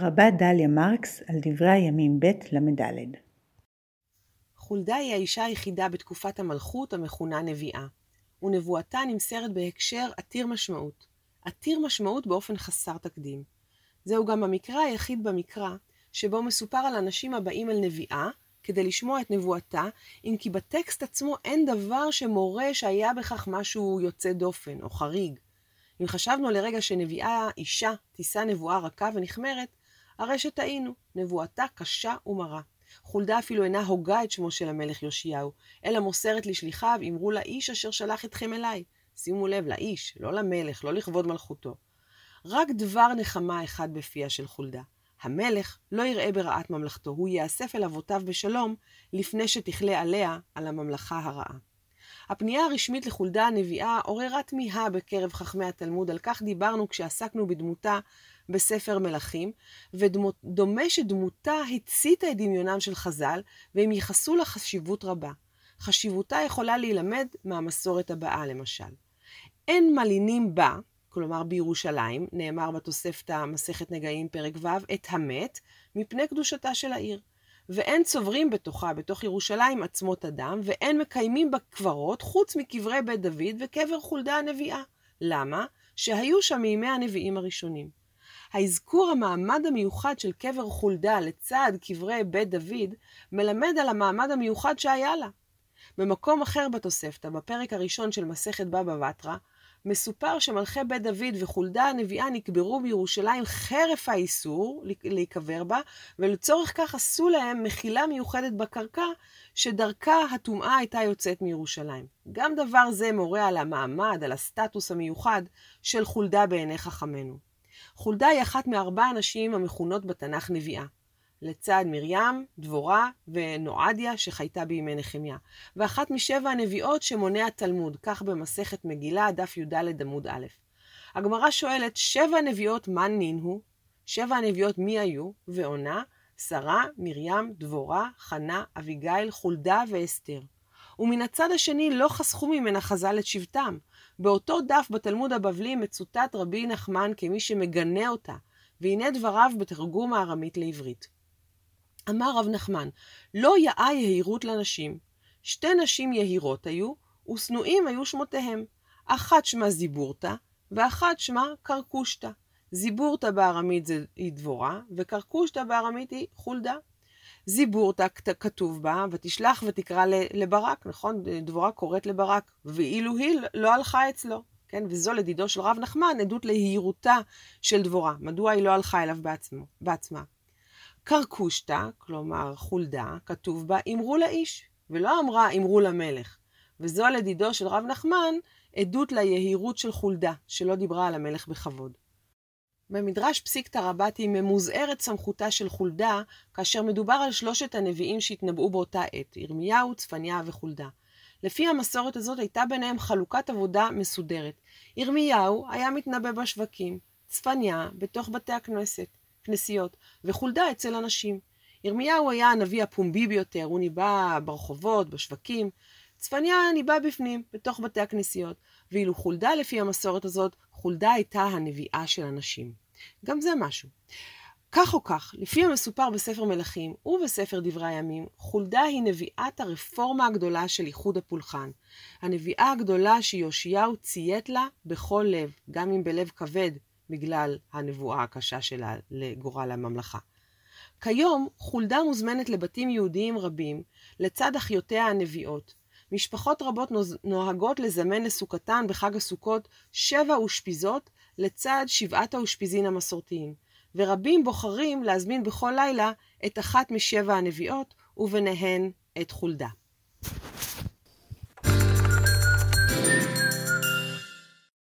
הרבה דליה מרקס על דברי הימים ב' ל"ד חולדה היא האישה היחידה בתקופת המלכות המכונה נביאה, ונבואתה נמסרת בהקשר עתיר משמעות. עתיר משמעות באופן חסר תקדים. זהו גם המקרא היחיד במקרא, שבו מסופר על אנשים הבאים אל נביאה, כדי לשמוע את נבואתה, אם כי בטקסט עצמו אין דבר שמורה שהיה בכך משהו יוצא דופן או חריג. אם חשבנו לרגע שנביאה אישה תישא נבואה רכה ונחמרת, הרי שטעינו, נבואתה קשה ומרה. חולדה אפילו אינה הוגה את שמו של המלך יאשיהו, אלא מוסרת לשליחיו, אמרו לאיש אשר שלח אתכם אליי. שימו לב, לאיש, לא למלך, לא לכבוד מלכותו. רק דבר נחמה אחד בפיה של חולדה. המלך לא יראה ברעת ממלכתו, הוא ייאסף אל אבותיו בשלום, לפני שתכלה עליה על הממלכה הרעה. הפנייה הרשמית לחולדה הנביאה עוררה תמיהה בקרב חכמי התלמוד, על כך דיברנו כשעסקנו בדמותה בספר מלכים, ודומה שדמותה הציתה את דמיונם של חז"ל, והם ייחסו לה חשיבות רבה. חשיבותה יכולה להילמד מהמסורת הבאה, למשל. אין מלינים בה, כלומר בירושלים, נאמר בתוספתא מסכת נגעים פרק ו', את המת, מפני קדושתה של העיר. ואין צוברים בתוכה, בתוך ירושלים, עצמות אדם, ואין מקיימים בה קברות חוץ מקברי בית דוד וקבר חולדה הנביאה. למה? שהיו שם מימי הנביאים הראשונים. האזכור המעמד המיוחד של קבר חולדה לצד קברי בית דוד, מלמד על המעמד המיוחד שהיה לה. במקום אחר בתוספתא, בפרק הראשון של מסכת בבא בתרא, מסופר שמלכי בית דוד וחולדה הנביאה נקברו בירושלים חרף האיסור להיקבר בה, ולצורך כך עשו להם מחילה מיוחדת בקרקע, שדרכה הטומאה הייתה יוצאת מירושלים. גם דבר זה מורה על המעמד, על הסטטוס המיוחד של חולדה בעיני חכמינו. חולדה היא אחת מארבע הנשים המכונות בתנ"ך נביאה. לצד מרים, דבורה ונועדיה שחייתה בימי נחמיה, ואחת משבע הנביאות שמונה התלמוד, כך במסכת מגילה, דף י"ד עמוד א'. הגמרא שואלת, שבע הנביאות מה נינו? שבע הנביאות מי היו? ועונה, שרה, מרים, דבורה, חנה, אביגיל, חולדה ואסתר. ומן הצד השני לא חסכו ממנה חז"ל את שבטם. באותו דף בתלמוד הבבלי מצוטט רבי נחמן כמי שמגנה אותה, והנה דבריו בתרגום הארמית לעברית. אמר רב נחמן, לא יאה יהירות לנשים. שתי נשים יהירות היו, ושנואים היו שמותיהם. אחת שמה זיבורתא, ואחת שמה קרקושתא. זיבורתא בארמית היא דבורה, וקרקושתא בארמית היא חולדה. זיבורתא כתוב בה, ותשלח ותקרא לברק, נכון? דבורה קוראת לברק, ואילו היא לא הלכה אצלו, כן? וזו לדידו של רב נחמן עדות ליהירותה של דבורה. מדוע היא לא הלכה אליו בעצמו, בעצמה? קרקושתא, כלומר חולדה, כתוב בה אמרו לאיש, ולא אמרה אמרו למלך. וזו לדידו של רב נחמן עדות ליהירות של חולדה, שלא דיברה על המלך בכבוד. במדרש פסיקתא רבתי ממוזערת סמכותה של חולדה, כאשר מדובר על שלושת הנביאים שהתנבאו באותה עת, ירמיהו, צפניה וחולדה. לפי המסורת הזאת הייתה ביניהם חלוקת עבודה מסודרת. ירמיהו היה מתנבא בשווקים, צפניה בתוך בתי הכנסת, כנסיות, וחולדה אצל אנשים. ירמיהו היה הנביא הפומבי ביותר, הוא ניבא ברחובות, בשווקים. צפניה ניבא בפנים, בתוך בתי הכנסיות. ואילו חולדה, לפי המסורת הזאת, חולדה הייתה הנביאה של הנשים. גם זה משהו. כך או כך, לפי המסופר בספר מלכים ובספר דברי הימים, חולדה היא נביאת הרפורמה הגדולה של איחוד הפולחן. הנביאה הגדולה שיאשיהו ציית לה בכל לב, גם אם בלב כבד, בגלל הנבואה הקשה שלה לגורל הממלכה. כיום חולדה מוזמנת לבתים יהודיים רבים, לצד אחיותיה הנביאות. משפחות רבות נוהגות לזמן לסוכתן בחג הסוכות שבע אושפיזות לצד שבעת האושפיזין המסורתיים, ורבים בוחרים להזמין בכל לילה את אחת משבע הנביאות, וביניהן את חולדה.